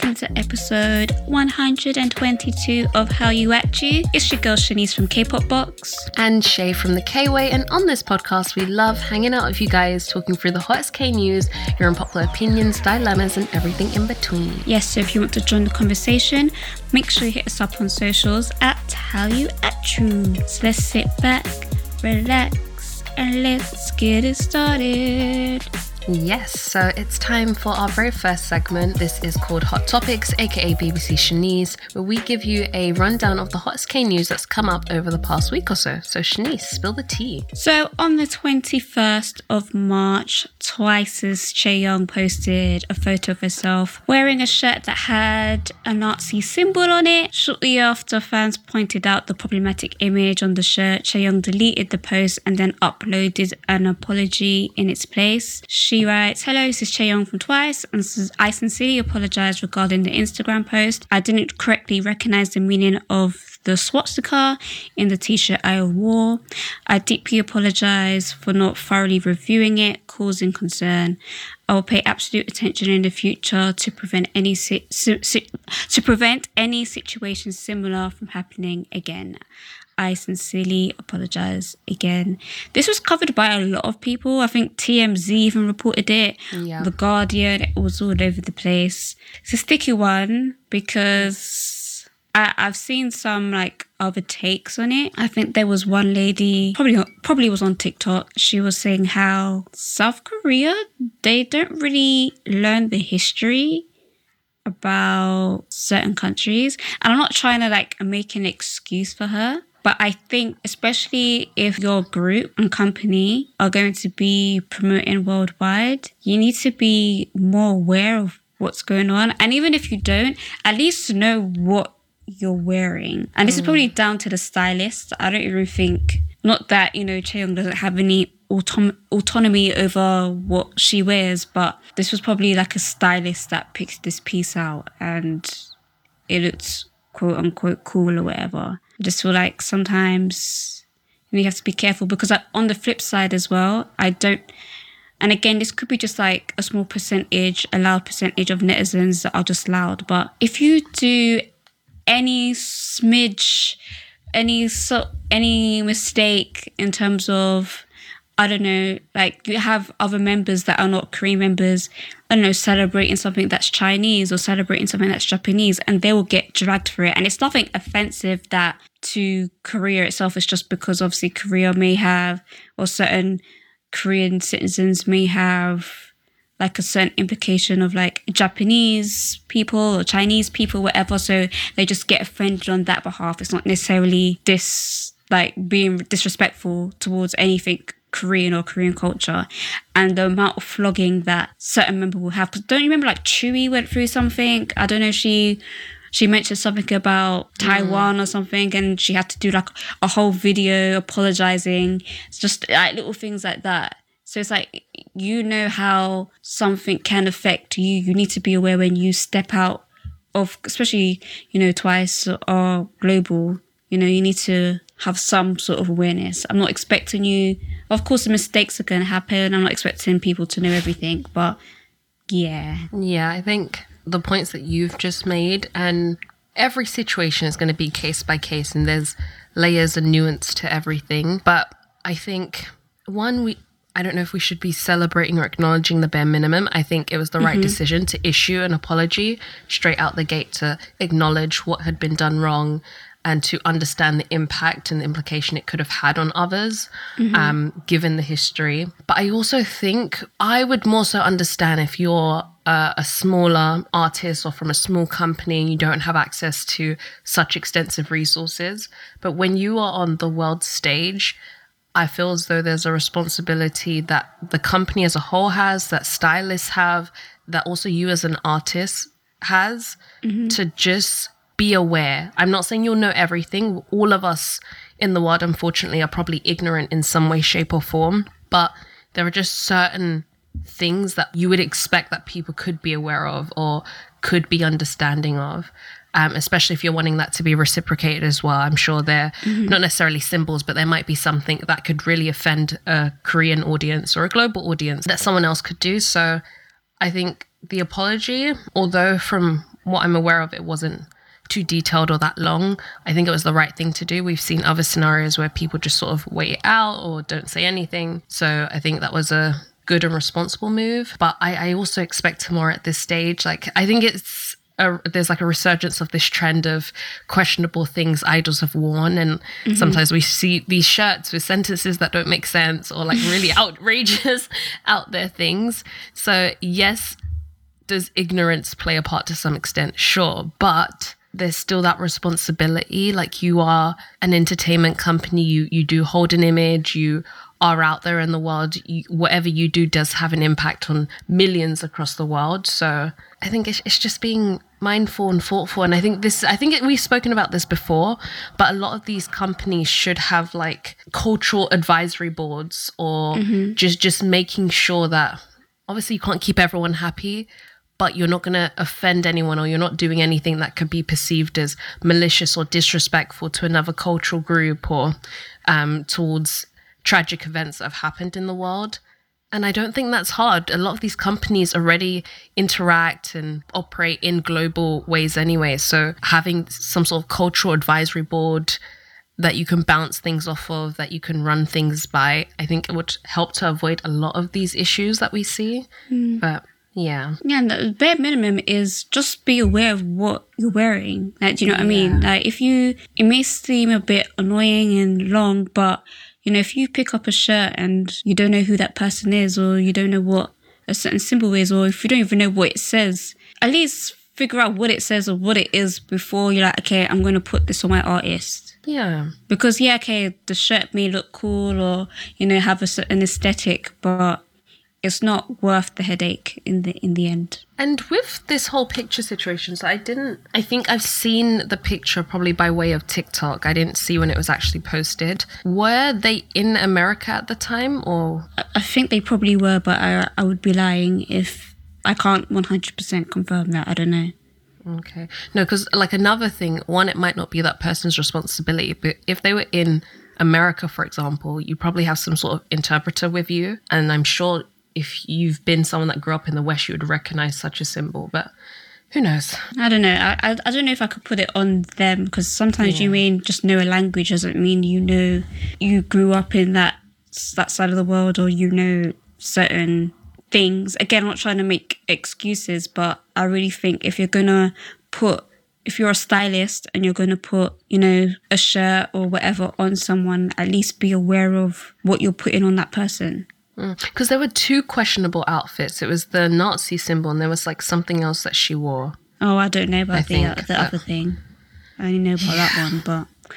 Welcome to episode 122 of Hallyu At U. It's your girl Shanice from K-Pop Box. and Shai from the K Way. And on this podcast, we love hanging out with you guys, talking through the hottest K news, your unpopular opinions, dilemmas, and everything in between. Yes, so if you want to join the conversation, make sure you hit us up on socials at How You At You. So let's sit back, relax, and let's get it started. Yes, so it's time for our very first segment. This is called Hot Topics, aka BBC Shanice, where we give you a rundown of the hottest K news that's come up over the past week or so. So, Shanice, spill the tea. So on the 21st of March, Twice's Chaeyoung posted a photo of herself wearing a shirt that had a Nazi symbol on it. Shortly after fans pointed out the problematic image on the shirt, Chaeyoung deleted the post and then uploaded an apology in its place. She writes, Hello, this is Chaeyoung from Twice, and s- I sincerely apologize regarding the Instagram post. I didn't correctly recognize the meaning of the swastika in the t-shirt I wore. I deeply apologize for not thoroughly reviewing it, causing concern. I will pay absolute attention in the future to prevent any si- si- to prevent any situation similar from happening again. I sincerely apologize again. This was covered by a lot of people. I think TMZ even reported it. Yeah. The Guardian, it was all over the place. It's a sticky one because I, I've seen some like other takes on it. I think there was one lady, probably probably was on TikTok. She was saying how South Korea they don't really learn the history about certain countries. And I'm not trying to like make an excuse for her. But I think, especially if your group and company are going to be promoting worldwide, you need to be more aware of what's going on. And even if you don't, at least know what you're wearing. And this is mm. probably down to the stylist. I don't even think, not that, you know, Chaeyoung doesn't have any autom- autonomy over what she wears, but this was probably like a stylist that picked this piece out and it looks quote unquote cool or whatever. I just feel like sometimes you have to be careful because I, on the flip side as well, I don't. And again, this could be just like a small percentage, a loud percentage of netizens that are just loud. But if you do any smidge, any so any mistake in terms of I don't know, like you have other members that are not Korean members, I don't know, celebrating something that's Chinese or celebrating something that's Japanese, and they will get dragged for it. And it's nothing offensive that to Korea itself, it's just because obviously Korea may have, or certain Korean citizens may have like a certain implication of like Japanese people or Chinese people, whatever. So they just get offended on that behalf. It's not necessarily this like being disrespectful towards anything Korean or Korean culture, and the amount of flogging that certain member will have. Because don't you remember like Tzuyu went through something? I don't know. She she mentioned something about Taiwan mm. or something, and she had to do like a whole video apologizing. It's just like little things like that. So it's like you know how something can affect you. You need to be aware when you step out of, especially you know, twice or global. You know, you need to have some sort of awareness. I'm not expecting you. Of course, the mistakes are going to happen. I'm not expecting people to know everything, but yeah, Yeah, I think the points that you've just made, and every situation is going to be case by case, and there's layers and nuance to everything. But I think one, we I don't know if we should be celebrating or acknowledging the bare minimum. I think it was the right mm-hmm. decision to issue an apology straight out the gate to acknowledge what had been done wrong and to understand the impact and the implication it could have had on others, um, given the history. But I also think I would more so understand if you're uh, a smaller artist or from a small company and you don't have access to such extensive resources. But when you are on the world stage, I feel as though there's a responsibility that the company as a whole has, that stylists have, that also you as an artist has to just be aware. I'm not saying you'll know everything. All of us in the world, unfortunately, are probably ignorant in some way, shape, or form. But there are just certain things that you would expect that people could be aware of or could be understanding of. Um, especially if you're wanting that to be reciprocated as well. I'm sure they're not necessarily symbols, but there might be something that could really offend a Korean audience or a global audience that someone else could do. So I think the apology, although from what I'm aware of, it wasn't too detailed or that long, I think it was the right thing to do. We've seen other scenarios where people just sort of wait it out or don't say anything. So I think that was a good and responsible move. But I, I also expect more at this stage. Like, I think it's. A, there's like a resurgence of this trend of questionable things idols have worn and mm-hmm. sometimes we see these shirts with sentences that don't make sense or like really outrageous out there things so yes does ignorance play a part to some extent? Sure. But there's still that responsibility. Like you are an entertainment company, you you do hold an image, you are out there in the world. You, whatever you do does have an impact on millions across the world. So I think it's, it's just being mindful and thoughtful. And I think this, I think it, we've spoken about this before, but a lot of these companies should have like cultural advisory boards or mm-hmm. just just making sure that obviously you can't keep everyone happy but you're not going to offend anyone or you're not doing anything that could be perceived as malicious or disrespectful to another cultural group or um, towards tragic events that have happened in the world. And I don't think that's hard. A lot of these companies already interact and operate in global ways anyway. So having some sort of cultural advisory board that you can bounce things off of, that you can run things by, I think it would help to avoid a lot of these issues that we see. But yeah. Yeah, and the bare minimum is just be aware of what you're wearing. Like, do you know what I mean? Like, if you, it may seem a bit annoying and long, but you know, if you pick up a shirt and you don't know who that person is, or you don't know what a certain symbol is, or if you don't even know what it says, at least figure out what it says or what it is before you're like, okay, I'm going to put this on my artist. Yeah. Because yeah, okay, the shirt may look cool or you know have a certain aesthetic, but it's not worth the headache in the in the end. And with this whole picture situation, so I didn't, I think I've seen the picture probably by way of TikTok. I didn't see when it was actually posted. Were they in America at the time or? I- think they probably were, but I I would be lying if I can't one hundred percent confirm that. I don't know. Okay. No, because like another thing, one, it might not be that person's responsibility, but if they were in America, for example, you probably have some sort of interpreter with you. And I'm sure if you've been someone that grew up in the West, you would recognize such a symbol. But who knows? I don't know. I, I, I don't know if I could put it on them because sometimes you mean just know a language doesn't mean you know you grew up in that that side of the world or you know certain things. Again, I'm not trying to make excuses, but I really think if you're gonna put if you're a stylist and you're going to put, you know, a shirt or whatever on someone, at least be aware of what you're putting on that person. Mm. Because there were two questionable outfits. It was the Nazi symbol, and there was like something else that she wore. Oh, I don't know about I the, think uh, the that- other thing. I only know about that one, but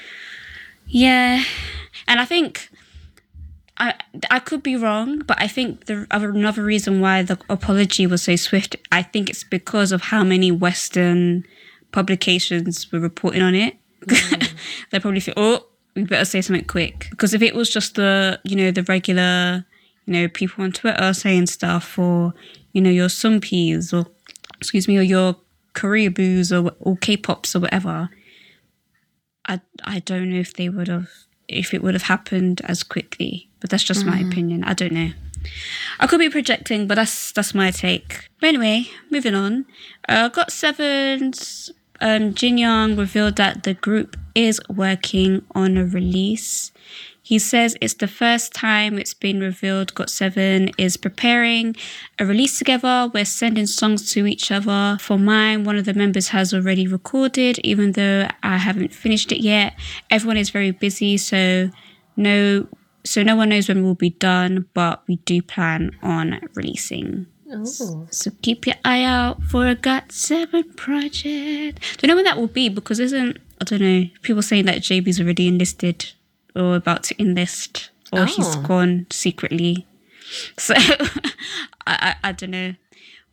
yeah. And I think I I could be wrong, but I think the another reason why the apology was so swift, I think it's because of how many Western publications were reporting on it. Mm. they probably think, oh, we better say something quick. Because if it was just the you know the regular you know people on Twitter saying stuff, or you know your Sunpeas, or excuse me, or your Koreaboos or or K-pops or whatever, I I don't know if they would have if it would have happened as quickly. But that's just my opinion. I don't know. I could be projecting, but that's that's my take. But anyway, moving on. Uh, GOT7's. Um, Jin Young revealed that the group is working on a release. He says it's the first time it's been revealed GOT7 is preparing a release together. We're sending songs to each other. For mine, one of the members has already recorded, even though I haven't finished it yet. Everyone is very busy, so no so no one knows when we'll be done, but we do plan on releasing. So keep your eye out for a GOT7 project. Don't know when that will be because isn't I don't know people saying that JB's already enlisted or about to enlist. or he's gone secretly. So I, I I don't know.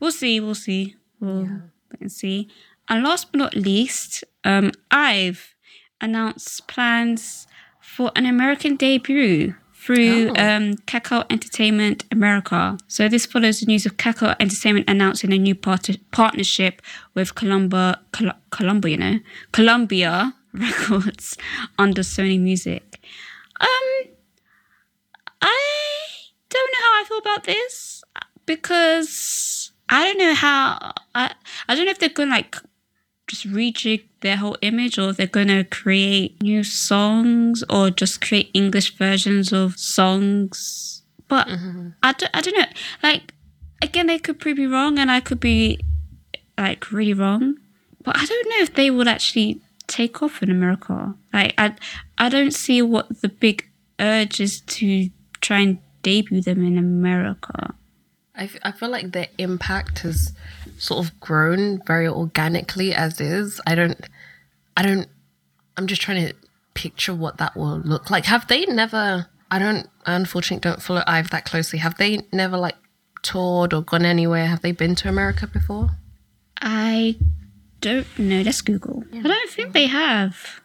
We'll see. We'll see. We'll wait and see. And last but not least, um, IVE announced plans for an American debut through Oh. um, Kakao Entertainment America. So this follows the news of Kakao Entertainment announcing a new part- partnership with Columbia, Col- Columbia, you know, Columbia Records under Sony Music. Um, I don't know how I feel about this because I don't know how I I don't know if they're gonna like just rejig their whole image or they're gonna create new songs or just create English versions of songs. But I, don't, I don't know. Like again, they could prove me wrong and I could be like really wrong. But I don't know if they would actually take off in America. Like I I don't see what the big urge is to try and debut them in America. I, f- I feel like their impact has sort of grown very organically as is. I don't, I don't, I'm just trying to picture what that will look like. Have they never, I don't, I unfortunately don't follow IVE that closely. Have they never like toured or gone anywhere? Have they been to America before? I don't know. Let's Google. I don't think they have.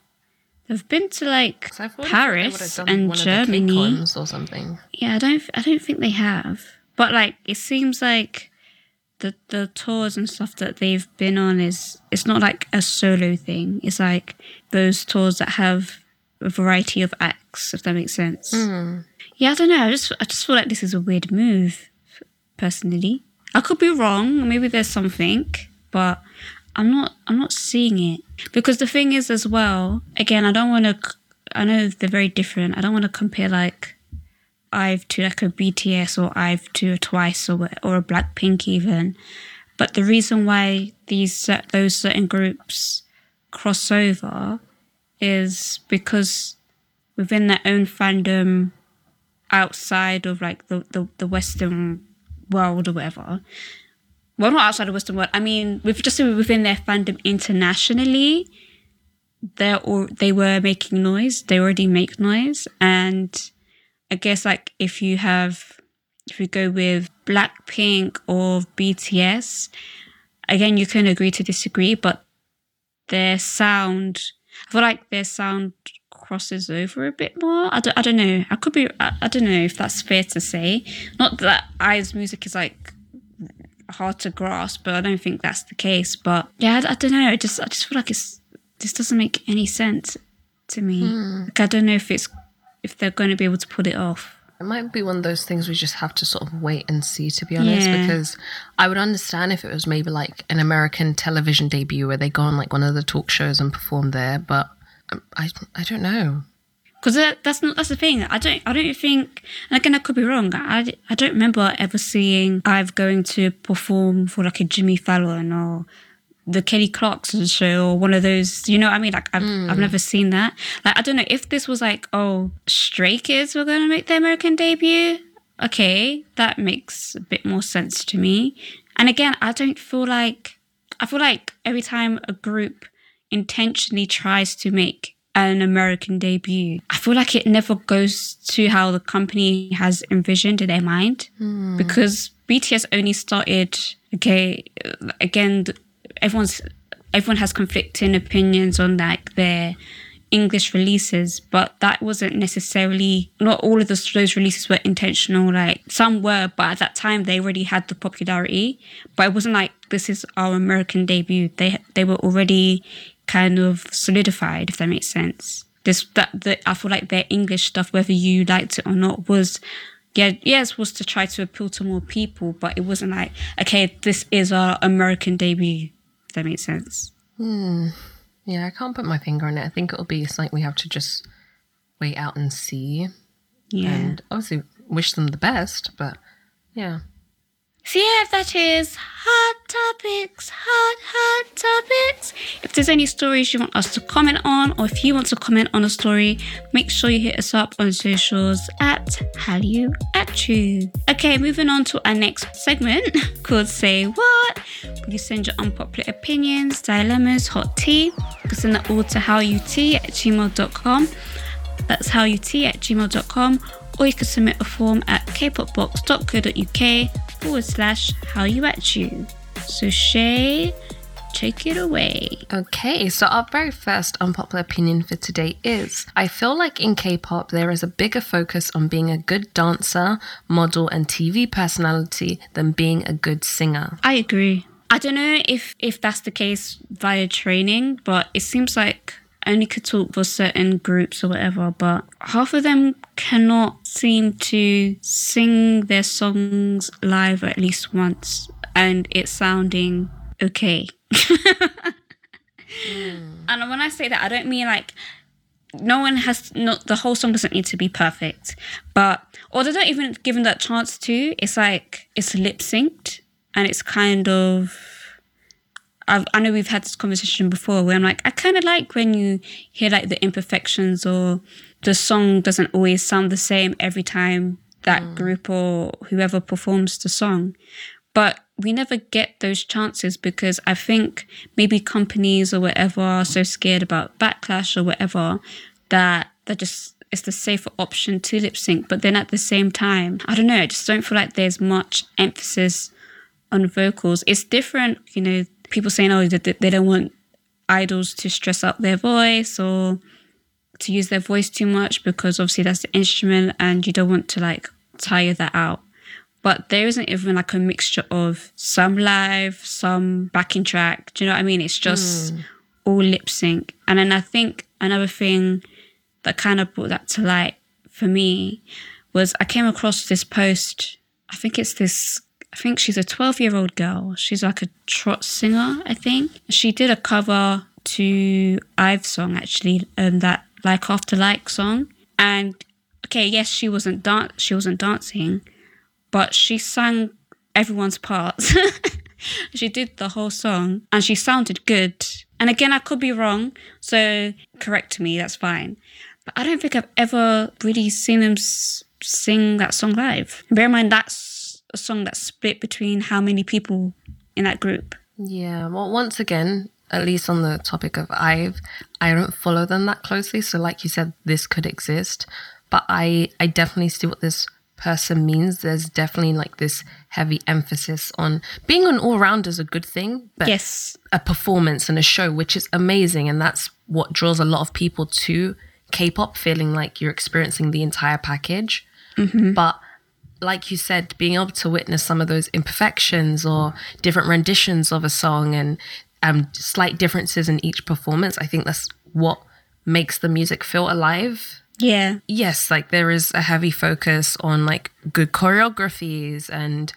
They've been to like 'Cause I thought they would have Paris and one of the Germany. Or something. Yeah, I don't. I don't think they have. But like, it seems like the the tours and stuff that they've been on is it's not like a solo thing. It's like those tours that have a variety of acts. If that makes sense. Hmm. Yeah, I don't know. I just I just feel like this is a weird move. Personally, I could be wrong. Maybe there's something, but I'm not. I'm not seeing it because the thing is as well. Again, I don't want to. I know they're very different. I don't want to compare like IVE to like a BTS or IVE to a Twice or or a Blackpink even. But the reason why these those certain groups cross over is because within their own fandom, outside of like the the, the Western world or whatever. Well, not outside the Western world. I mean, with just within their fandom internationally, they're or they were making noise. They already make noise, and I guess like if you have if you go with Blackpink or BTS, again you can agree to disagree, but their sound I feel like their sound crosses over a bit more. I don't, I don't know. I could be I, I don't know if that's fair to say. Not that IVE's music is like hard to grasp, but I don't think that's the case. But yeah, I, I don't know. I just I just feel like it's this doesn't make any sense to me. Like I don't know if it's if they're going to be able to pull it off. It might be one of those things we just have to sort of wait and see, to be honest, Yeah. because I would understand if it was maybe like an American television debut where they go on like one of the talk shows and perform there, but um, I, I don't know. Because that, that's not that's the thing. I don't I don't think. And again, I could be wrong. I, I don't remember ever seeing IVE going to perform for like a Jimmy Fallon or the Kelly Clarkson show or one of those. You know what I mean? Like I've I've mm. never seen that. Like I don't know if this was like oh Stray Kids were going to make their American debut. Okay, that makes a bit more sense to me. And again, I don't feel like I feel like every time a group intentionally tries to make an American debut, I feel like it never goes to how the company has envisioned in their mind. Hmm. Because BTS only started, okay, again, everyone's everyone has conflicting opinions on like their English releases, but that wasn't necessarily not all of those, those releases were intentional. Like some were, but at that time they already had the popularity. But it wasn't like this is our American debut. They they were already kind of solidified, if that makes sense. This that the, I feel like their English stuff, whether you liked it or not, was yeah yes was to try to appeal to more people, but it wasn't like okay this is our American debut. If that makes sense. Hmm. Yeah, I can't put my finger on it. I think it'll be something we have to just wait out and see. Yeah. And obviously wish them the best, but yeah. So yeah, that is hot topics, hot hot topics. If there's any stories you want us to comment on, or if you want to comment on a story, make sure you hit us up on socials at Hallyu at you. Okay, moving on to our next segment called Say What. You send your unpopular opinions, dilemmas, hot tea. You can send that all to howut at gmail.com. That's howut at gmail.com. or you can submit a form at kpopbox.co.uk forward slash hallyu at u. So Shai, take it away. Okay, so our very first unpopular opinion for today is I feel like in K pop there is a bigger focus on being a good dancer, model, and TV personality than being a good singer. I agree. I don't know if if that's the case via training, but it seems like only could talk for certain groups or whatever, but half of them cannot seem to sing their songs live at least once and it's sounding okay. Hmm. And when I say that, I don't mean like no one has not the whole song doesn't need to be perfect, but or they don't even given that chance to. It's like it's lip synced and it's kind of. I've, I know we've had this conversation before where I'm like, I kind of like when you hear like the imperfections or the song doesn't always sound the same every time that mm. group or whoever performs the song. But we never get those chances because I think maybe companies or whatever are so scared about backlash or whatever that they're just it's the safer option to lip sync. But then at the same time, I don't know, I just don't feel like there's much emphasis on vocals. It's different, you know, people saying, oh, that they don't want idols to stress out their voice or to use their voice too much because obviously that's the instrument and you don't want to like tire that out. But there isn't even like a mixture of some live, some backing track. Do you know what I mean? It's just hmm. all lip sync. And then I think another thing that kind of brought that to light for me was I came across this post. I think it's this, I think she's a 12 year old girl. She's like a trot singer, I think. She did a cover to Ive's song actually, um, that Like After Like song. And okay, yes, she wasn't dan- she wasn't dancing, but she sang everyone's parts. she did the whole song and she sounded good. And again, I could be wrong, so correct me, that's fine. But I don't think I've ever really seen them s- sing that song live. Bear in mind, that's a song that's split between how many people in that group. Yeah, well, once again, at least on the topic of Ive, I don't follow them that closely. So, like you said, this could exist, but I I definitely see what this person means. There's definitely like this heavy emphasis on being an all rounder is a good thing, but Yes. a performance and a show, which is amazing, and that's what draws a lot of people to K-pop, feeling like you're experiencing the entire package. Mm-hmm. But like you said, being able to witness some of those imperfections or different renditions of a song and um, slight differences in each performance, I think that's what makes the music feel alive. Yeah. Yes, like there is a heavy focus on like good choreographies and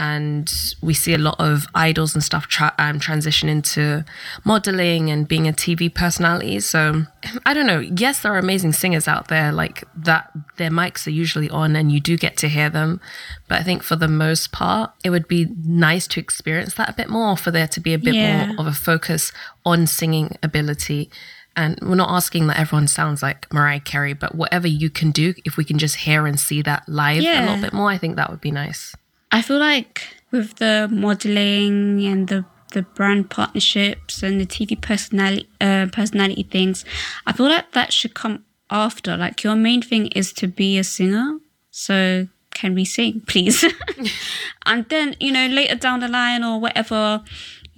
and we see a lot of idols and stuff tra- um, transition into modeling and being a TV personality. So I don't know. Yes, there are amazing singers out there like that. Their mics are usually on, and you do get to hear them. But I think for the most part, it would be nice to experience that a bit more. For there to be a bit Yeah. more of a focus on singing ability. And we're not asking that everyone sounds like Mariah Carey, but whatever you can do, if we can just hear and see that live a little bit more, I think that would be nice. I feel like with the modeling and the the brand partnerships and the TV personality uh, personality things, I feel like that should come after. Like your main thing is to be a singer, so can we sing, please? and then you know later down the line or whatever.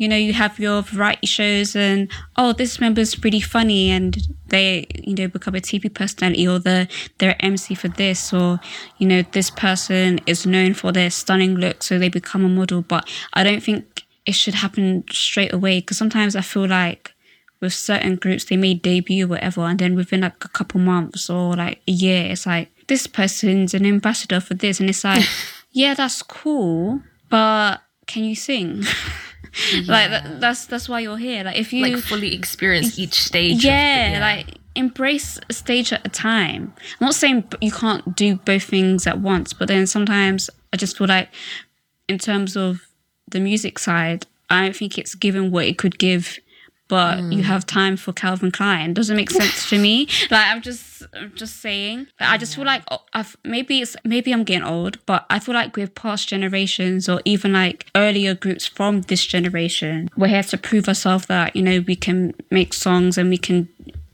You know, you have your variety shows, and oh, this member's pretty funny, and they, you know, become a TV personality, or the they're MC for this, or you know, this person is known for their stunning look, so they become a model. But I don't think it should happen straight away because sometimes I feel like with certain groups they may debut or whatever, and then within like a couple months or like a year, it's like this person's an ambassador for this, and it's like, yeah, that's cool, but can you sing? like that, that's that's why you're here. Like if you Like fully experience each stage. of the- yeah, like embrace a stage at a time. I'm not saying you can't do both things at once, but then sometimes I just feel like, in terms of the music side, I don't think it's given what it could give. But you mm. have time for Calvin Klein. Doesn't make sense to me. Like I'm just, I'm just saying. I just feel like oh, I've maybe it's maybe I'm getting old, but I feel like with past generations or even like earlier groups from this generation, we're here to prove ourselves that you know we can make songs and we can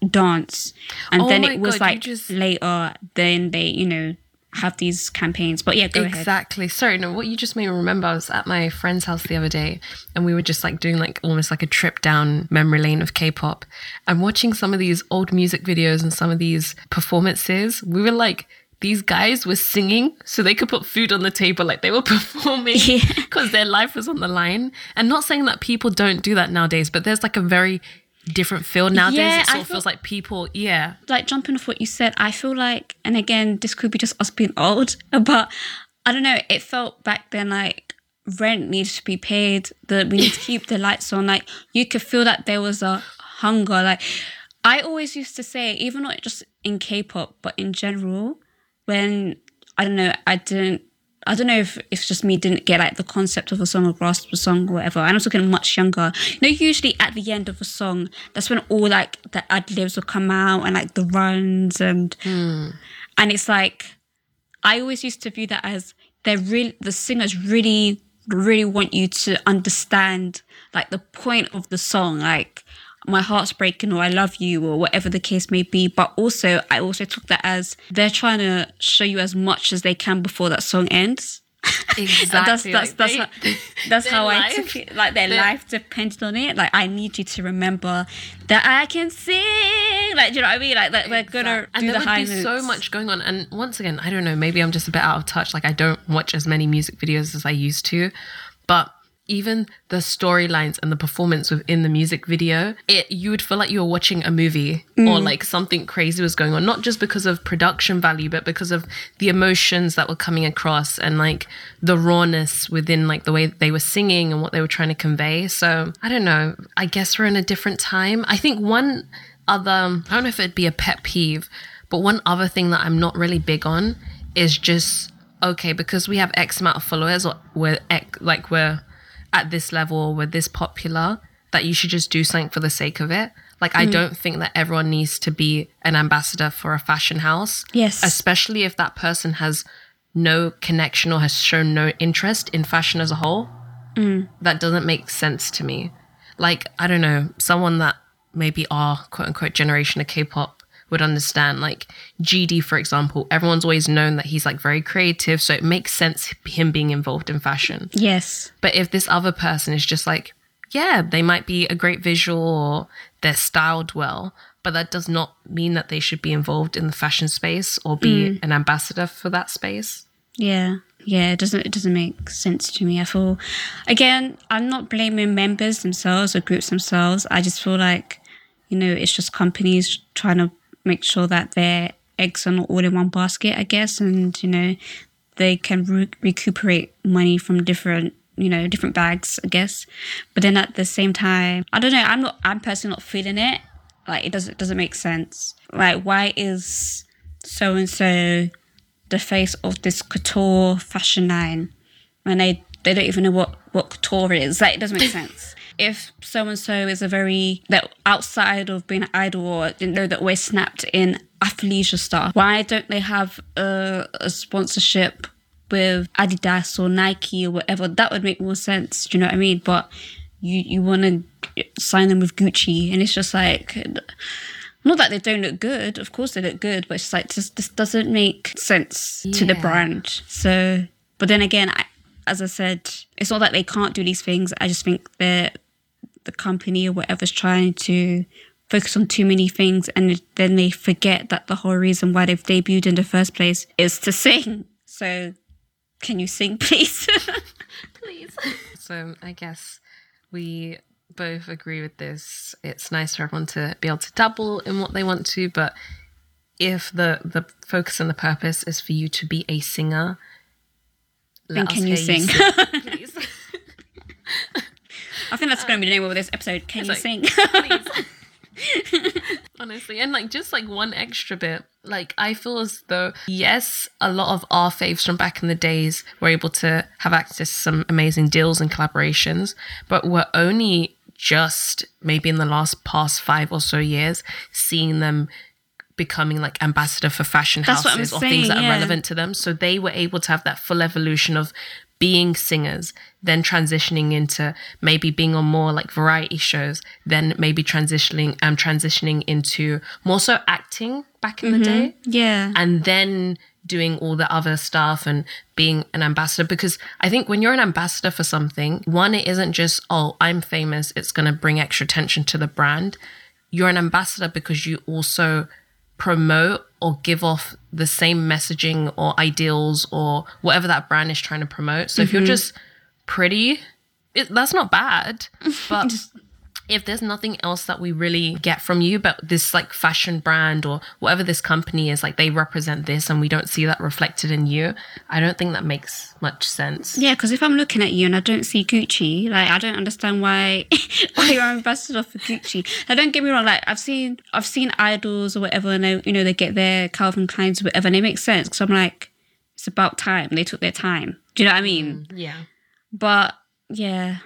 dance. And Oh then it was God, like just- later, then they you know have these campaigns. But yeah, go ahead. Exactly. Sorry, no, what you just made me remember, I was at my friend's house the other day and we were just like doing like almost like a trip down memory lane of K pop and watching some of these old music videos and some of these performances. We were like, these guys were singing so they could put food on the table like they were performing Yeah. because their life was on the line. And not saying that people don't do that nowadays, but there's like a very different feel nowadays. Yeah, it sort I of feel- feels like people, yeah. like jumping off what you said, I feel like, and again, this could be just us being old, but I don't know. It felt back then like rent needs to be paid. That we need to keep the lights on. Like you could feel that there was a hunger. Like I always used to say, even not just in K-pop, but in general, when I don't know, I didn't. I don't know if it's just me didn't get like the concept of a song or grasp the song or whatever. And I'm talking much younger. You know, usually at the end of a song, that's when all like the ad libs will come out and like the runs and hmm. and it's like I always used to view that as they're really the singers really really want you to understand like the point of the song like my heart's breaking or I love you or whatever the case may be but also I also took that as they're trying to show you as much as they can before that song ends Exactly. that's that's like, that's they- how, that's how I life- took it. Like their their- life depended on it. Like I need you to remember that I can sing. Like do you know what I mean? Like that we're gonna and do there the would high be notes. so much going on. And once again, I don't know. Maybe I'm just a bit out of touch. Like I don't watch as many music videos as I used to, but even the storylines and the performance within the music video, it you would feel like you were watching a movie or mm. like something crazy was going on. Not just because of production value, but because of the emotions that were coming across and like the rawness within like the way they were singing and what they were trying to convey. So I don't know. I guess we're in a different time. I think one other I don't know if it'd be a pet peeve, but one other thing that I'm not really big on is just okay because we have X amount of followers or we're X, like we're at this level, we're this popular that you should just do something for the sake of it. Like I mm. don't think that everyone needs to be an ambassador for a fashion house. Yes. Especially if that person has no connection or has shown no interest in fashion as a whole. Mm. That doesn't make sense to me. Like, I don't know, someone that maybe our quote unquote generation of K pop would understand. Like GD, for example, everyone's always known that he's like very creative. So it makes sense him being involved in fashion. Yes. But if this other person is just like, yeah, they might be a great visual or they're styled well, but that does not mean that they should be involved in the fashion space or be mm. an ambassador for that space. Yeah. Yeah, it doesn't it doesn't make sense to me. I feel again, I'm not blaming members themselves or groups themselves. I just feel like, you know, it's just companies trying to make sure that their eggs are not all in one basket, I guess, and you know, they can re- recuperate money from different you know different bags i guess. But then at the same time i don't know i'm not i'm personally not feeling it. Like it doesn't doesn't make sense. Like why is so and so the face of this couture fashion line and they they don't even know what what couture is? Like it doesn't make sense if so and so is a very that outside of being an idol or didn't know that we're snapped in athleisure stuff why don't they have a, a sponsorship with adidas or nike or whatever? That would make more sense do you know what i mean? But you you want to sign them with gucci and it's just like not that they don't look good of course they look good but it's just like just this doesn't make sense to the brand. So but then again I, as i said it's not that they can't do these things i just think they're the company or whatever's trying to focus on too many things and then they forget that the whole reason why they've debuted in the first place is to sing so can you sing please Please. So I guess we both agree with this. It's nice for everyone to be able to double in what they want to, but if the the focus and the purpose is for you to be a singer, Then let us can you hear sing? please. i think that's going to be the name of this episode. Can you like- sing. Honestly, and like just like one extra bit, like I feel as though yes, a lot of our faves from back in the days were able to have access to some amazing deals and collaborations, but we're only just maybe in the last past five or so years seeing them becoming like ambassador for fashion That's houses or saying, things that yeah. are relevant to them. So they were able to have that full evolution of being singers, then transitioning into maybe being on more like variety shows, then maybe transitioning um transitioning into more so acting back in the day. yeah And then doing all the other stuff and being an ambassador because I think when you're an ambassador for something, one, it isn't just, oh, I'm famous, it's going to bring extra attention to the brand. You're an ambassador because you also promote or give off the same messaging or ideals or whatever that brand is trying to promote. So if you're mm-hmm. just pretty, it, that's not bad. But if there's nothing else that we really get from you, but this like fashion brand or whatever this company is, like they represent this and we don't see that reflected in you, I don't think that makes much sense. Yeah, because if I'm looking at you and I don't see Gucci, like I don't understand why why you're ambassador for Gucci. Now don't get me wrong, like I've seen I've seen idols or whatever, and they you know they get their Calvin Kleins or whatever, and it makes sense because I'm like, it's about time they took their time. Do you know what I mean? Mm, yeah. But yeah,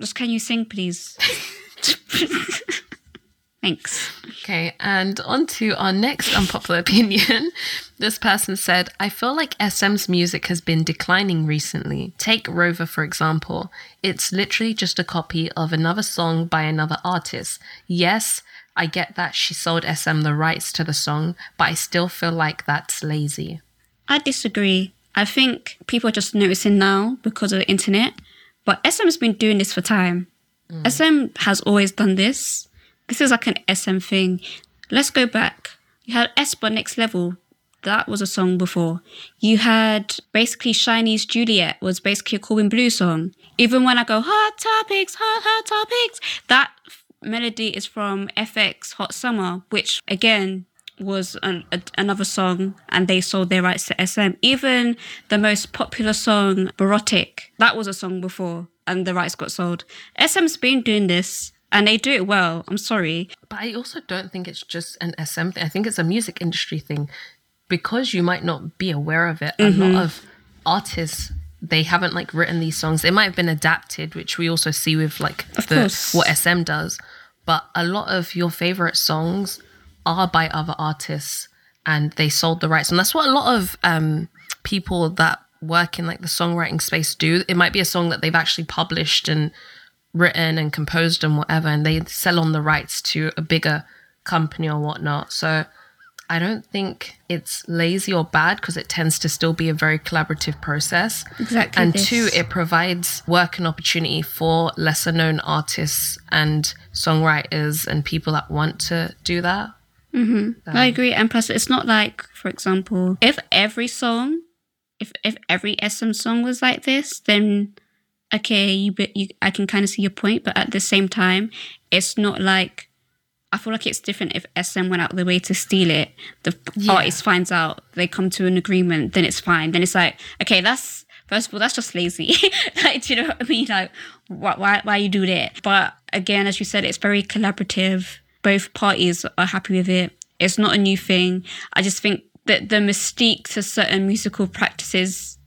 just can you sing, please? Thanks. Okay, and on to our next unpopular opinion. This person said, I feel like SM's music has been declining recently. Take Rover, for example. It's literally just a copy of another song by another artist. Yes, I get that she sold SM the rights to the song, but I still feel like that's lazy. I disagree. I think people are just noticing now because of the internet, but SM's been doing this for time. Mm. SM has always done this. This is like an SM thing. Let's go back. You had aespa Next Level. That was a song before. You had basically SHINee's Juliet was basically a Corbin Bleu song. Even when I go hot topics, hot hot topics, that melody is from f(x) Hot Summer, which again was an, a, another song, and they sold their rights to SM. Even the most popular song, Barotic, that was a song before, and the rights got sold. SM's been doing this, and they do it well. I'm sorry. But I also don't think it's just an SM thing. I think it's a music industry thing because you might not be aware of it. A lot mm-hmm. of artists they haven't like written these songs. They might have been adapted, which we also see with like Of the course. what SM does. But a lot of your favorite songs are by other artists and they sold the rights. And that's what a lot of um, people that work in like the songwriting space do. It might be a song that they've actually published and written and composed and whatever, and they sell on the rights to a bigger company or whatnot. So I don't think it's lazy or bad because it tends to still be a very collaborative process. Exactly And this. two, it provides work and opportunity for lesser known artists and songwriters and people that want to do that. Mm-hmm. I um, agree. And plus, it's not like, for example, if every song, if if every SM song was like this, then okay, you, but you I can kind of see your point. But at the same time, it's not like I feel like it's different if SM went out of the way to steal it. The artist finds out, they come to an agreement, then it's fine. Then it's like, okay, that's first of all, that's just lazy. like, do you know what I mean? Like, why, why, why you do that? But again, as you said, it's very collaborative. Both parties are happy with it. It's not a new thing. I just think that the mystique to certain musical practices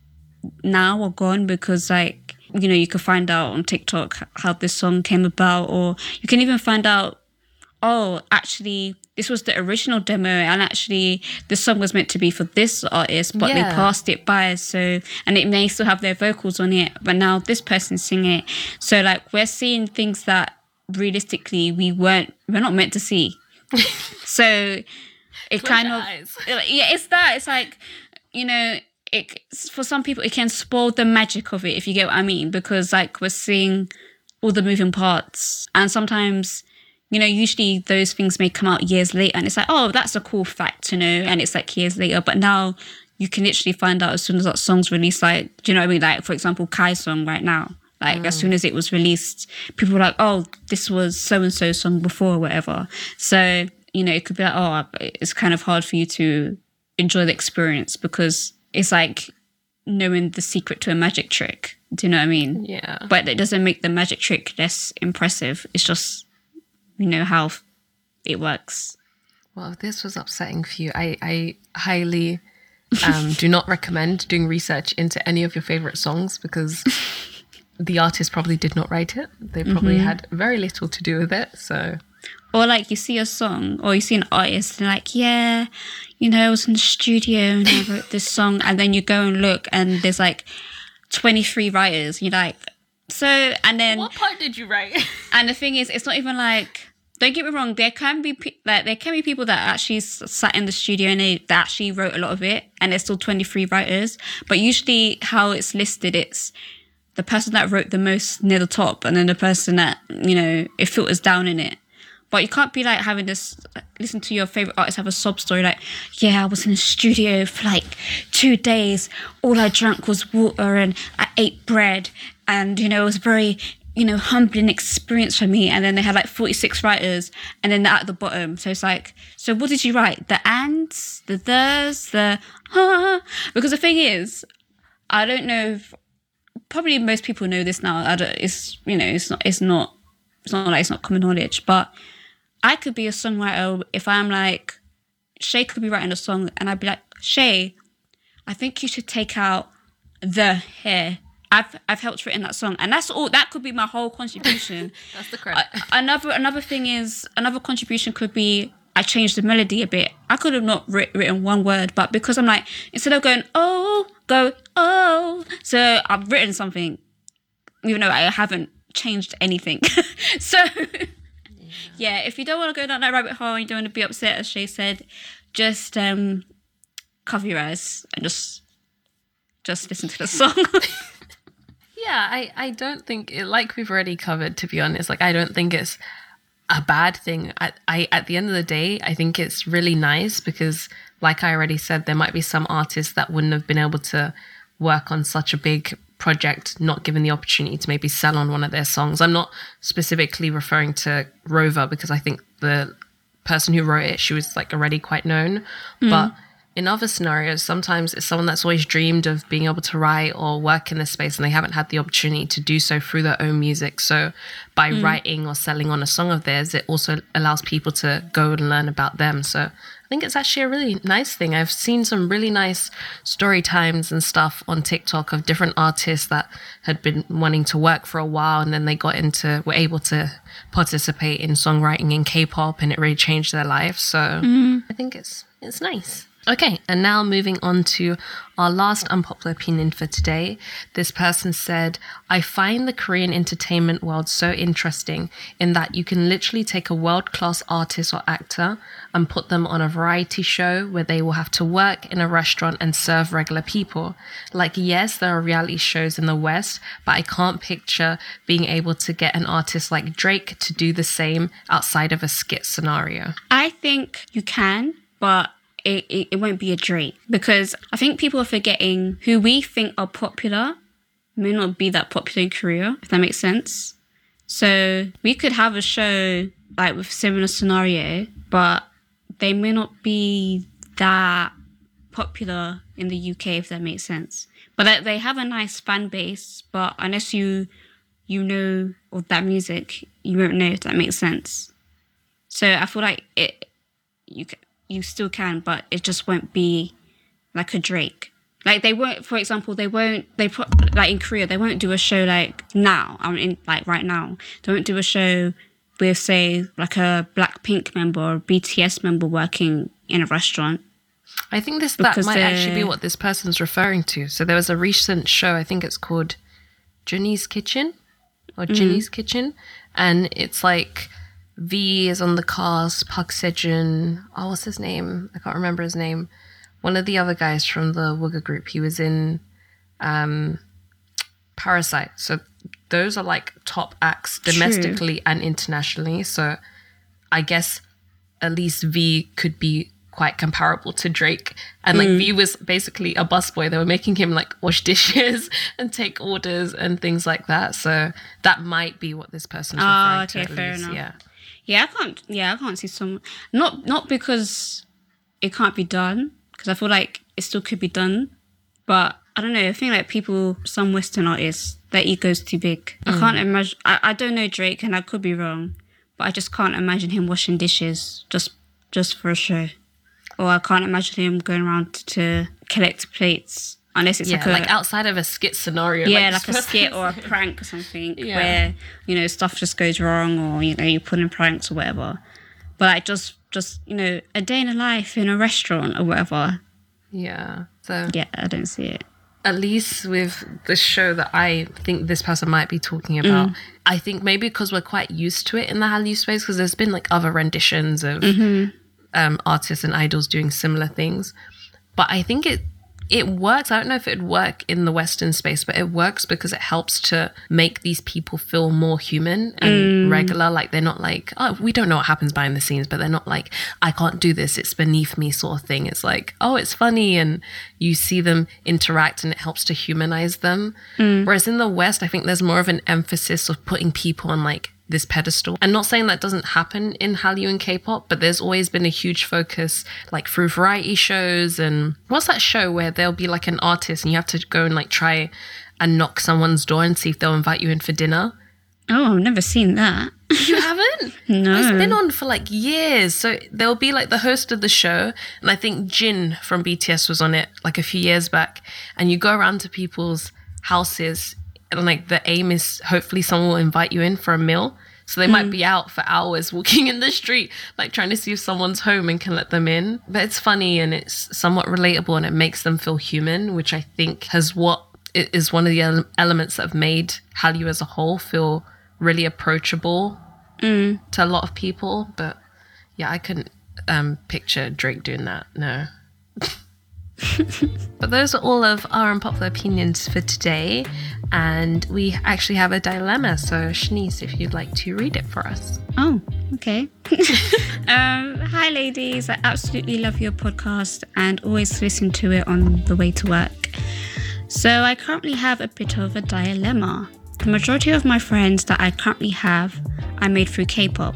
now are gone because like you know you can find out on TikTok how this song came about or you can even find out oh actually this was the original demo and actually the song was meant to be for this artist but they passed it by so and it may still have their vocals on it but now this person's singing it so like we're seeing things that realistically we weren't we're not meant to see. So it kind of eyes. yeah it's that it's like you know it for some people it can spoil the magic of it if you get what i mean because like we're seeing all the moving parts. And sometimes you know usually those things may come out years later and it's like oh that's a cool fact to know and it's like years later. But now you can literally find out as soon as that song's released like do you know what i mean? Like for example kai's song right now like as soon as it was released people were like oh this was so and so song before or whatever so you know it could be like oh it's kind of hard for you to enjoy the experience because it's like knowing the secret to a magic trick do you know what i mean Yeah. but it doesn't make the magic trick less impressive. It's just you know how it works. Well, this was upsetting for you, I, I highly um, do not recommend doing research into any of your favorite songs because the artist probably did not write it. They probably mm-hmm. had very little to do with it. So, Or like you see a song or you see an artist and like, yeah, you know, I was in the studio and I wrote this song and then you go and look and there's like 23 writers. You're like, so and then what part did you write? and the thing is it's not even like don't get me wrong. There can be like there can be people that actually sat in the studio and they that actually wrote a lot of it, and there's still 23 writers. But usually, how it's listed, it's the person that wrote the most near the top, and then the person that you know it filters down in it. But you can't be like having this listen to your favorite artist have a sob story like, yeah, I was in the studio for like two days. All I drank was water and I ate bread, and you know it was very you know humbling experience for me. And then they had like forty six writers, and then they're at the bottom. So it's like, so what did you write? The ands, the thers, the huh? Because the thing is, I don't know. If, probably most people know this now. I don't, it's you know it's not it's not it's not like it's not common knowledge, but I could be a songwriter if I'm like Shai could be writing a song and I'd be like Shai, I think you should take out the hair. I've I've helped written that song and that's all. That could be my whole contribution. That's the credit. another another thing is another contribution could be I changed the melody a bit. I could have not writ- written one word, but because I'm like instead of going oh go oh, so I've written something, even though I haven't changed anything. so yeah, if you don't want to go down that rabbit hole and you don't want to be upset, as Shai said, just um cover your eyes and just just listen to the song. Yeah, I, I don't think it, like we've already covered. To be honest, like I don't think it's a bad thing. I, I at the end of the day, I think it's really nice because, like I already said, there might be some artists that wouldn't have been able to work on such a big project, not given the opportunity to maybe sell on one of their songs. I'm not specifically referring to Rover because I think the person who wrote it, she was like already quite known, mm. but in other scenarios, sometimes it's someone that's always dreamed of being able to write or work in this space and they haven't had the opportunity to do so through their own music. So by mm. writing or selling on a song of theirs, it also allows people to go and learn about them. So think it's actually a really nice thing. I've seen some really nice story times and stuff on TikTok of different artists that had been wanting to work for a while and then they got into were able to participate in songwriting in K-pop and it really changed their life. So mm. I think it's it's nice. Okay, and now moving on to our last unpopular opinion for today. This person said, I find the Korean entertainment world so interesting in that you can literally take a world class artist or actor and put them on a variety show where they will have to work in a restaurant and serve regular people. Like, yes, there are reality shows in the West, but I can't picture being able to get an artist like Drake to do the same outside of a skit scenario. I think you can, but it, it, it won't be a Drake because I think people are forgetting who we think are popular may not be that popular in Korea, if that makes sense. So we could have a show like with similar scenario, but they may not be that popular in the UK, if that makes sense. But they, have a nice fan base, but unless you you know of that music, you won't know if that makes sense. So I feel like it you you still can, but it just won't be like a Drake. Like they won't, for example, they won't. They pro- like in Korea, they won't do a show like now. I mean, like right now, they won't do a show with say like a Blackpink member or BTS member working in a restaurant. I think this that might actually be what this person's referring to. So there was a recent show, I think it's called Jenny's Kitchen or mm-hmm. Jinny's Kitchen, and it's like V is on the cast, Park Seo-joon. Oh, what's his name? I can't remember his name. One of the other guys from the Wooga group. He was in um, Parasite. So those are like top acts domestically and internationally. So I guess at least V could be quite comparable to Drake. And like V was basically a busboy. They were making him like wash dishes and take orders and things like that. So that might be what this person's Ah, referring to. okay, at fair least. enough. Yeah. Yeah, I can't. Yeah, I can't see someone. Not not because it can't be done, because I feel like it still could be done. But I don't know. I think like people, some Western artists, their ego's too big. I mm. can't imagine. I, I don't know Drake, and I could be wrong, but I just can't imagine him washing dishes just just for a show, or I can't imagine him going around to collect plates unless it's Yeah, like a like outside of a skit scenario. yeah, this like a skit or a prank or something Yeah. where you know stuff just goes wrong or you know you put in pranks or whatever. But like just just you know a day in a life in a restaurant or whatever. Yeah. So Yeah, I don't see it. at least with the show that I think this person might be talking about, Mm. I think maybe because we're quite used to it in the Hallyu space, because there's been like other renditions of Mm-hmm. um, artists and idols doing similar things. But I think it it works. I don't know if it'd work in the Western space, but it works because it helps to make these people feel more human and mm. regular. Like they're not like, oh, we don't know what happens behind the scenes, but they're not like, I can't do this. It's beneath me, sort of thing. It's like, oh, it's funny, and you see them interact, and it helps to humanize them. Mm. Whereas in the West, I think there's more of an emphasis of putting people on like this pedestal. And not saying that doesn't happen in Hallyu and K-pop, but there's always been a huge focus like through variety shows and what's that show where there'll be like an artist and you have to go and like try and knock someone's door and see if they'll invite you in for dinner. Oh, I've never seen that. You haven't? No. It's been on for like years. So there'll be like the host of the show, and I think Jin from BTS was on it like a few years back. And you go around to people's houses, and like the aim is hopefully someone will invite you in for a meal. So they might be out for hours walking in the street, like trying to see if someone's home and can let them in. But it's funny and it's somewhat relatable and it makes them feel human, which I think has what i- one of the ele- elements that have made Hallyu as a whole feel really approachable to a lot of people. But yeah, I couldn't um, picture Drake doing that. No. but those are all of our unpopular opinions for today. And we actually have a dilemma. So, Shanice, if you'd like to read it for us. Oh, okay. um, hi, ladies. I absolutely love your podcast and always listen to it on the way to work. So, I currently have a bit of a dilemma. The majority of my friends that I currently have I made through K pop,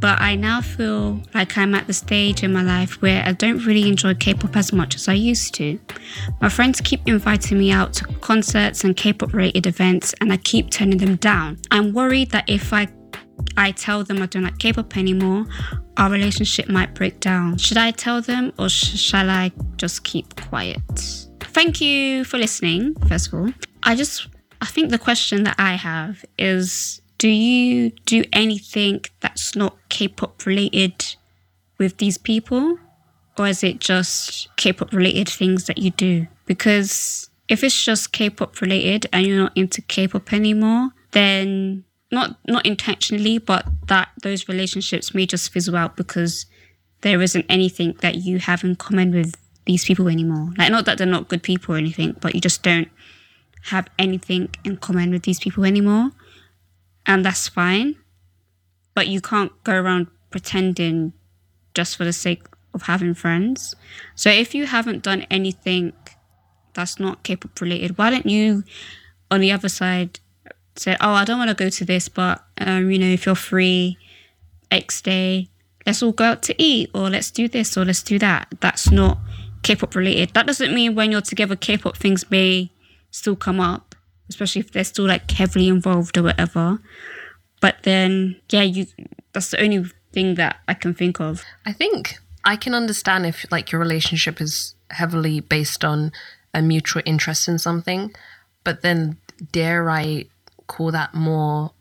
but I now feel like I'm at the stage in my life where I don't really enjoy K pop as much as I used to. My friends keep inviting me out to concerts and K pop related events, and I keep turning them down. I'm worried that if I I tell them I don't like K-pop anymore, our relationship might break down. Should I tell them or sh- shall I just keep quiet? Thank you for listening, first of all. I just, I think the question that I have is do you do anything that's not K-pop related with these people? Or is it just K-pop related things that you do? Because if it's just K-pop related and you're not into K-pop anymore, then not not intentionally, but that those relationships may just fizzle out because there isn't anything that you have in common with these people anymore. Like not that they're not good people or anything, but you just don't have anything in common with these people anymore. And that's fine. But you can't go around pretending just for the sake of having friends. So if you haven't done anything that's not K-pop related, why don't you on the other side say, "Oh, I don't want to go to this, but um, you know, if you're free X day, let's all go out to eat, or let's do this, or let's do that." That's not K-pop related. That doesn't mean when you're together, K-pop things may still come up, especially if they're still like heavily involved or whatever. But then, yeah, you. That's the only thing that I can think of. I think I can understand if like your relationship is heavily based on a mutual interest in something, but then dare I call that more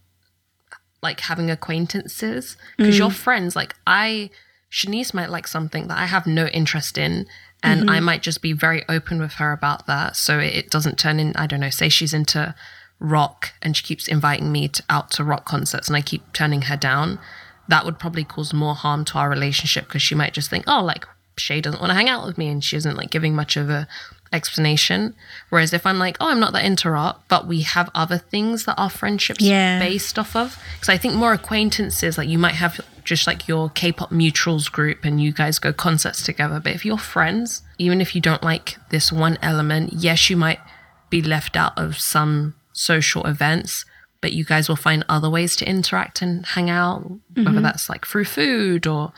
like having acquaintances? Because mm. your friends, like I, Shanice might like something that I have no interest in. And I mm-hmm. might just be very open with her about that. So it, it doesn't turn in, I don't know, say she's into rock and she keeps inviting me to, out to rock concerts and I keep turning her down that would probably cause more harm to our relationship because she might just think, oh, like Shai doesn't want to hang out with me and she isn't like giving much of a explanation. Whereas if I'm like, oh, I'm not that into rock, but we have other things that our friendship's Yeah. based off of. Because I think more acquaintances, like you might have just like your K-pop mutuals group and you guys go concerts together. But if you're friends, even if you don't like this one element, yes, you might be left out of some social events, but you guys will find other ways to interact and hang out, whether mm-hmm. that's like through food or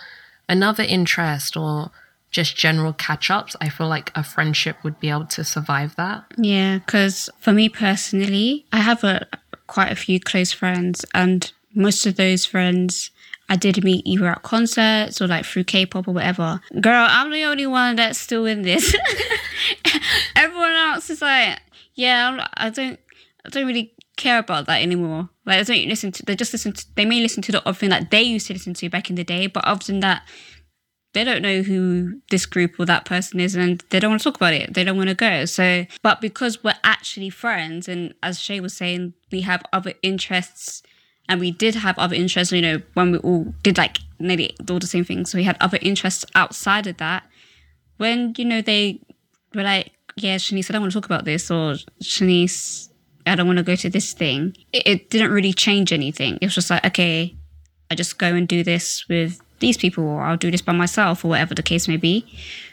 another interest or just general catch ups. I feel like a friendship would be able to survive that. Yeah, because for me personally, I have a quite a few close friends, and most of those friends I did meet either at concerts or like through K-pop or whatever. Girl, I'm the only one that's still in this. Everyone else is like, yeah, I'm, I don't, I don't really care about that anymore. Like, they don't listen to. They just listen. To, they may listen to the odd thing that they used to listen to back in the day, but other than that, they don't know who this group or that person is and they don't want to talk about it. They don't want to go. So, but because we're actually friends, and as Shai was saying, we have other interests and we did have other interests, you know, when we all did like nearly all the same things. So we had other interests outside of that. When, you know, they were like, yeah, Shanice, I don't want to talk about this, or Shanice, I don't want to go to this thing, it, it didn't really change anything. It was just like, okay, I just go and do this with these people, or I'll do this by myself, or whatever the case may be.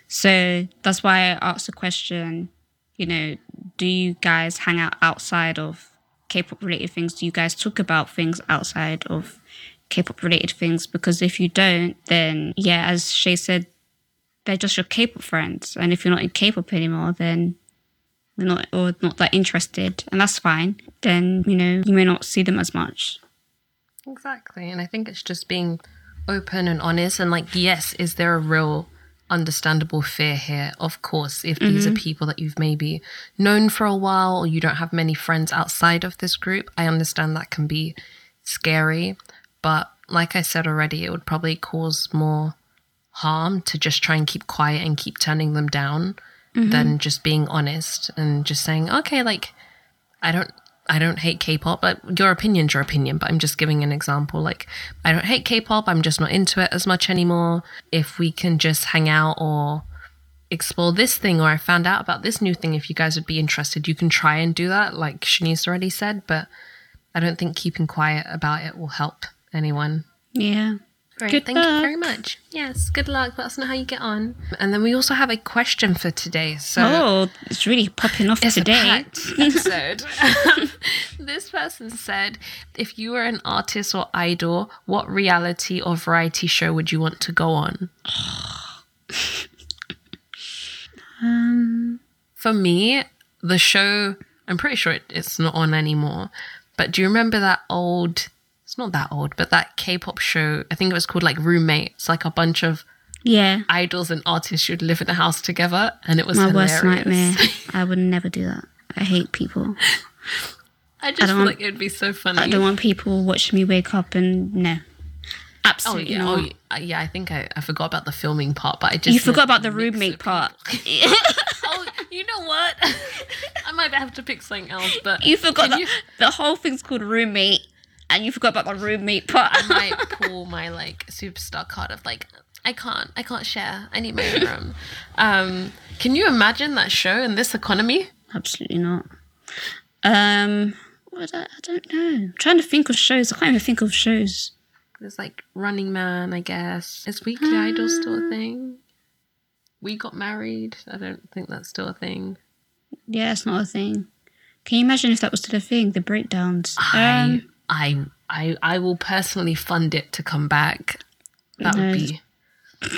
So that's why I asked the question, you know, do you guys hang out outside of K-pop related things? Do you guys talk about things outside of K-pop related things? Because if you don't, then yeah, as Shai said, they're just your K-pop friends, and if you're not in K-pop anymore, then they're not or not that interested, and that's fine. Then you know you may not see them as much. Exactly. And I think it's just being open and honest and like, yes, is there a real understandable fear here? Of course, if these are mm-hmm. people that you've maybe known for a while or you don't have many friends outside of this group, I understand that can be scary. But like I said already, it would probably cause more harm to just try and keep quiet and keep turning them down mm-hmm. than just being honest and just saying, okay, like, I don't I don't hate K-pop, but your opinion's your opinion, but I'm just giving an example. Like, I don't hate K-pop, I'm just not into it as much anymore. If we can just hang out or explore this thing, or I found out about this new thing, if you guys would be interested, you can try and do that, like Shanice already said, but I don't think keeping quiet about it will help anyone. Yeah. Great. Good Thank you very much. Yes, good luck. Let us know how you get on. And then we also have a question for today. So Oh, it's really popping off today. episode. this person said, if you were an artist or idol, what reality or variety show would you want to go on? Um, For me, the show, I'm pretty sure it, it's not on anymore. But do you remember that old, it's not that old, but that K pop show? I think it was called like Roommate. It's like a bunch of yeah. idols and artists should live in a house together. And it was My hilarious. worst nightmare. I would never do that. I hate people. I just don't feel want- like it would be so funny. I don't want people watching me wake up and no. Oh Absolutely yeah, oh, not. oh yeah, uh, yeah. I think I, I forgot about the filming part, but I just you forgot about the roommate part. oh, you know what? I might have to pick something else, but you forgot that you- the whole thing's called roommate, and you forgot about the roommate part. I might pull my like superstar card of like I can't, I can't share. I need my own room. Um, can you imagine that show in this economy? Absolutely not. Um, what I, I don't know. I'm trying to think of shows. I can't even think of shows. There's like Running Man, I guess. Is Weekly Idol still a thing? We got married. I don't think that's still a thing. Yeah, it's not a thing. Can you imagine if that was still a thing? The breakdowns. I, Um, I, I, I will personally fund it to come back. That would be.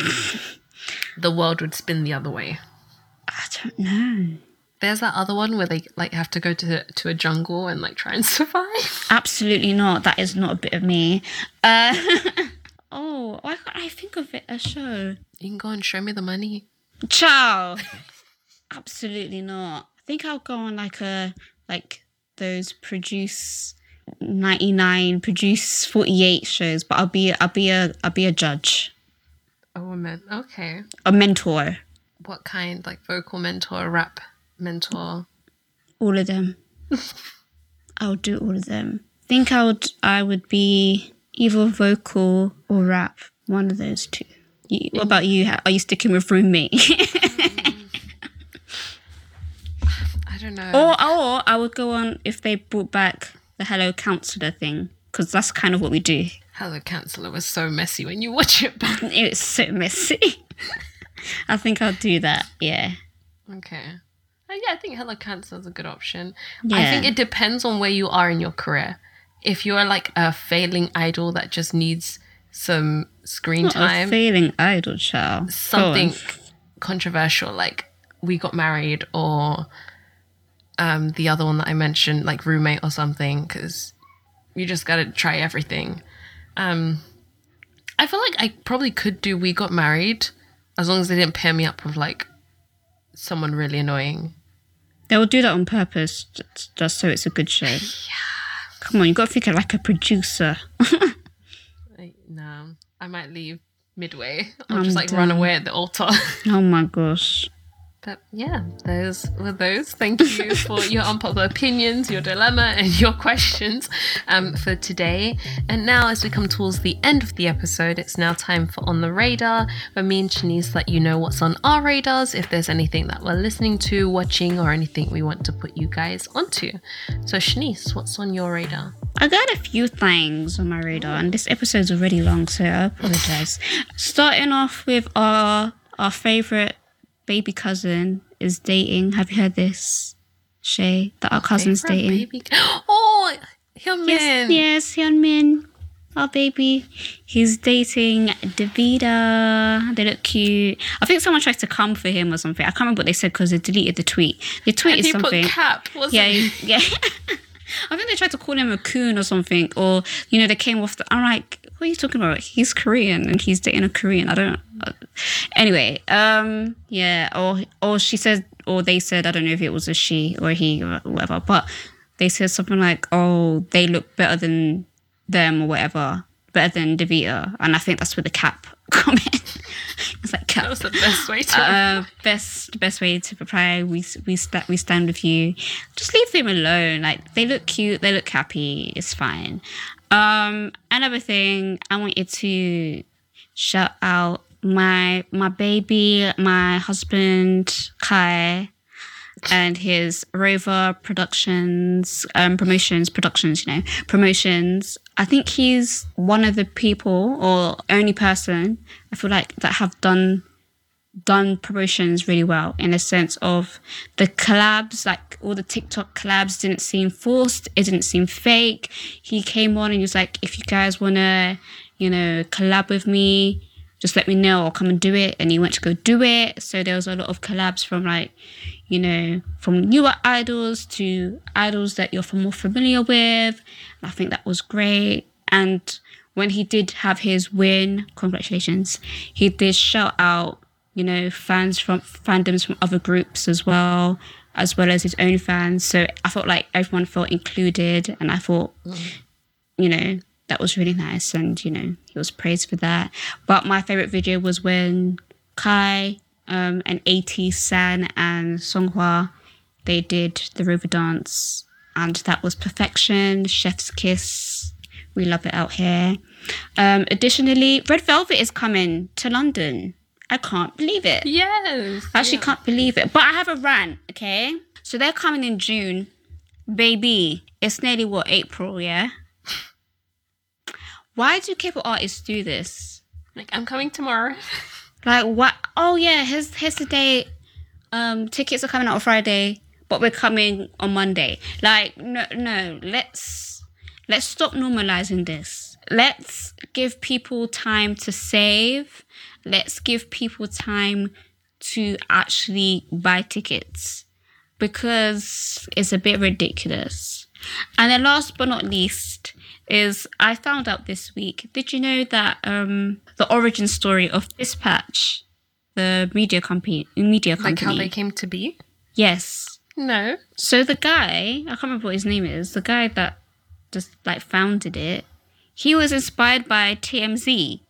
the world would spin the other way. I don't know. There's that other one where they like have to go to to a jungle and like try and survive. Absolutely not. That is not a bit of me. Uh, oh, why can't I think of it? A show. You can go and show me the money. Ciao. Absolutely not. I think I'll go on like a like those produce ninety nine, produce forty eight shows, but I'll be I'll be a I'll be a judge, A woman. Okay. a mentor, What kind? Like vocal mentor, rap mentor. all of them. I'll do all of them. think I would I would be either vocal or rap, one of those two. You, what about you? Are you sticking with roommate? Mm. I don't know. Or, or I would go on if they brought back the Hello Counselor thing, because that's kind of what we do. Hello Counselor was so messy when you watch it back. It's so messy. I think I'll do that. Yeah. Okay. Uh, yeah, I think Hello Counselor is a good option. I think it depends on where you are in your career. If you're like a failing idol that just needs some screen Not a time, failing idol child. Something controversial like we got married or um the other one that i mentioned like roommate or something because you just gotta try everything um i feel like i probably could do we got married as long as they didn't pair me up with like someone really annoying They will do that on purpose, just, so it's a good show. Yeah. Come on, you got to think of like a producer. no i might leave midway. I'll I'm just like run away at the altar. Oh my gosh. But yeah, those were those. Thank you for your unpopular opinions, your dilemma, and your questions um, for today. And now, as we come towards the end of the episode, it's now time for On the Radar, where me and Shanice let you know what's on our radars, if there's anything that we're listening to, watching, or anything we want to put you guys onto. So, Shanice, what's on your radar? I got a few things on my radar, and this episode's already long, so I apologize. Starting off with our our favorite baby cousin is dating. Have you heard this, Shai? That our cousin's dating. Baby? Oh, Hyunmin. Yes, yes, Hyunmin, our baby. He's dating Davida. They look cute. I think someone tried to come for him or something. I can't remember what they said because they deleted the tweet. They tweeted And he something. put cap, wasn't yeah, yeah. I think they tried to call him a coon or something, or you know, they came off. The, I'm like, what are you talking about? He's Korean and he's dating a Korean. I don't. Uh, anyway, um, yeah, or or she said, or they said, I don't know if it was a she or he or whatever, but they said something like, oh, they look better than them or whatever, better than Davita, and I think that's where the cap come in. It's like That was the best way to. uh, best best way to reply. We we sta- we stand with you. Just leave them alone. Like they look cute. They look happy. It's fine. Um, another thing I want you to shout out my my baby, my husband Kai, and his Rover Productions um promotions productions. You know promotions. I think he's one of the people or only person I feel like that have done done promotions really well in a sense of the collabs, like all the TikTok collabs didn't seem forced, it didn't seem fake. He came on and he was like, if you guys wanna, you know, collab with me, just let me know, I'll come and do it. And he went to go do it. So there was a lot of collabs from like, you know, from newer idols to idols that you're more familiar with. I think that was great. And when he did have his win, congratulations, he did shout out, you know, fans from fandoms from other groups as well, as well as his own fans. So I felt like everyone felt included and I thought, mm. you know, that was really nice and, you know, he was praised for that. But my favorite video was when Kai um, and ATEEZ San and Seonghwa they did the river dance and that was perfection chef's kiss we love it out here. Um additionally red velvet is coming to london. I can't believe it. Yes. I actually can't believe it but i have a rant okay? So they're coming in june. Baby it's nearly what april yeah? Why do k-pop artists do this? Like I'm coming tomorrow. like what? Oh yeah, here's here's the date. Um, tickets are coming out on Friday, but we're coming on Monday. Like no, no. Let's let's stop normalizing this. Let's give people time to save. Let's give people time to actually buy tickets because it's a bit ridiculous. And then last but not least is I found out this week. Did you know that um the origin story of Dispatch, the media company media company? Like how they came to be. yes. No. So the guy, I can't remember what his name is, the guy that just like founded it, he was inspired by TMZ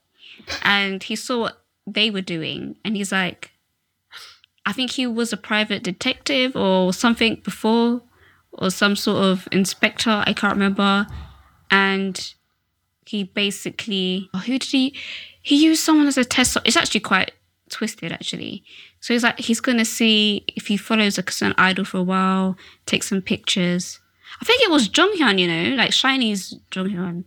and he saw what they were doing and he's like I think he was a private detective or something before or some sort of inspector, I can't remember. And he basically oh, who did he he used someone as a test it's actually quite twisted actually. So he's like he's gonna see if he follows a certain idol for a while take some pictures. I think it was jonghyun you know like SHINee's jonghyun.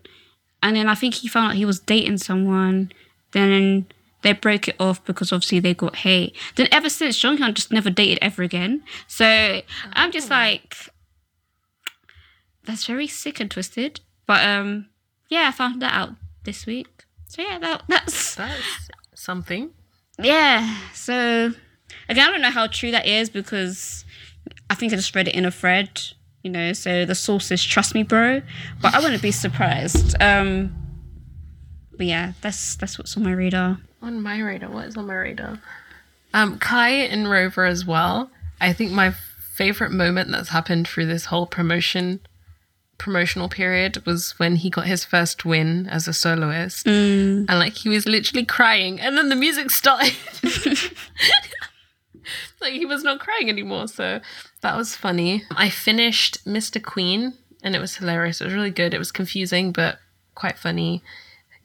And then i think he found out he was dating someone. Then they broke it off because obviously they got hate. Then ever since jonghyun just never dated ever again. So i'm just oh. like that's very sick and twisted but um yeah i found that out this week so yeah that, that's That's something. yeah. So again, I don't know how true that is because I think I just read it in a thread, you know. So the source is trust me, bro. But I wouldn't be surprised. Um, but yeah, that's that's what's on my radar. On my radar, what is on my radar? Um, Kai and Rover as well. I think my favorite moment that's happened through this whole promotion promotional period was when he got his first win as a soloist. Mm. And like he was literally crying and then the music started. like he was not crying anymore. So that was funny. I finished Mr. Queen and it was hilarious. It was really good. It was confusing but quite funny.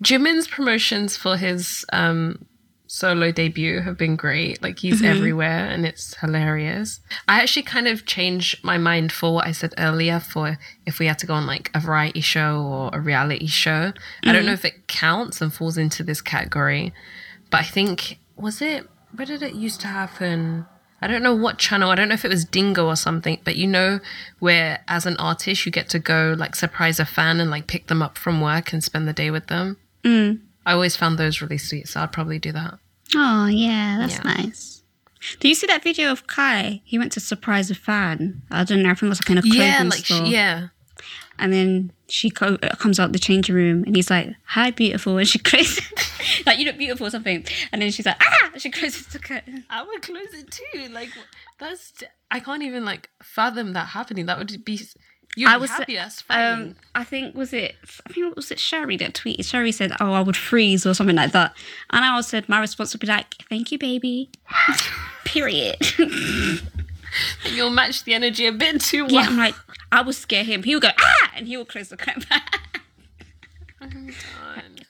Jimin's promotions for his um solo debut have been great. Like he's mm-hmm. everywhere and it's hilarious. I actually kind of changed my mind for what I said earlier for if we had to go on like a variety show or a reality show. I don't mm. know if it counts and falls into this category, but I think was it where did it used to happen? I don't know what channel. I don't know if it was Dingo or something, but you know where as an artist you get to go like surprise a fan and like pick them up from work and spend the day with them. Mm. I always found those really sweet, so I'd probably do that. Oh, yeah, that's Yeah. nice. Do you see that video of Kai? He went to surprise a fan. I don't know. I think it was like in a clothing Yeah, like store. yeah. And then she co- uh, comes out the changing room and he's like, "Hi, beautiful," and she closes, like you look beautiful or something. And then she's like, "Ah!" And she closes the curtain. I would close it too. Like that's I can't even like fathom that happening. That would be you'd I was fighting. Um, I think was it. I think was it Sherry that tweeted. Sherry said, "Oh, I would freeze" or something like that. And I also said, my response would be like, "Thank you, baby." Period. You'll match the energy a bit too well. yeah, I'm like, I will scare him. He will go ah, and he will close the curtain.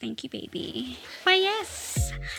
Thank you, baby. Well, yes.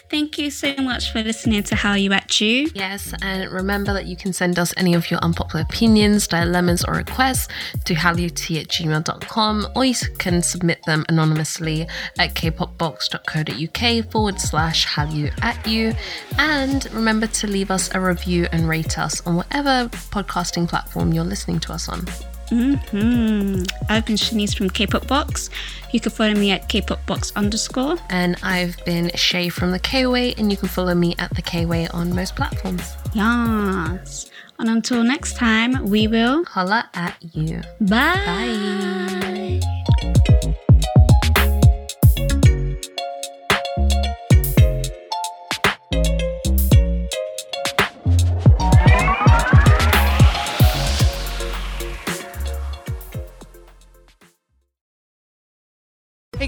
Thank you so much for listening to Hallyu At U. Yes, and remember that you can send us any of your unpopular opinions, dilemmas, or requests to hallut at gmail.com, or you can submit them anonymously at kpopbox.co.uk forward slash hallyu at u. And remember to leave us a review and rate us on whatever podcasting platform you're listening to us on. Hmm. I've been Shanice from K-pop Box. You can follow me at K-pop Box underscore. And I've been Shai from the K-Way, and you can follow me at the K-Way on most platforms. Yes. And until next time, we will. Holla at you. Bye. Bye.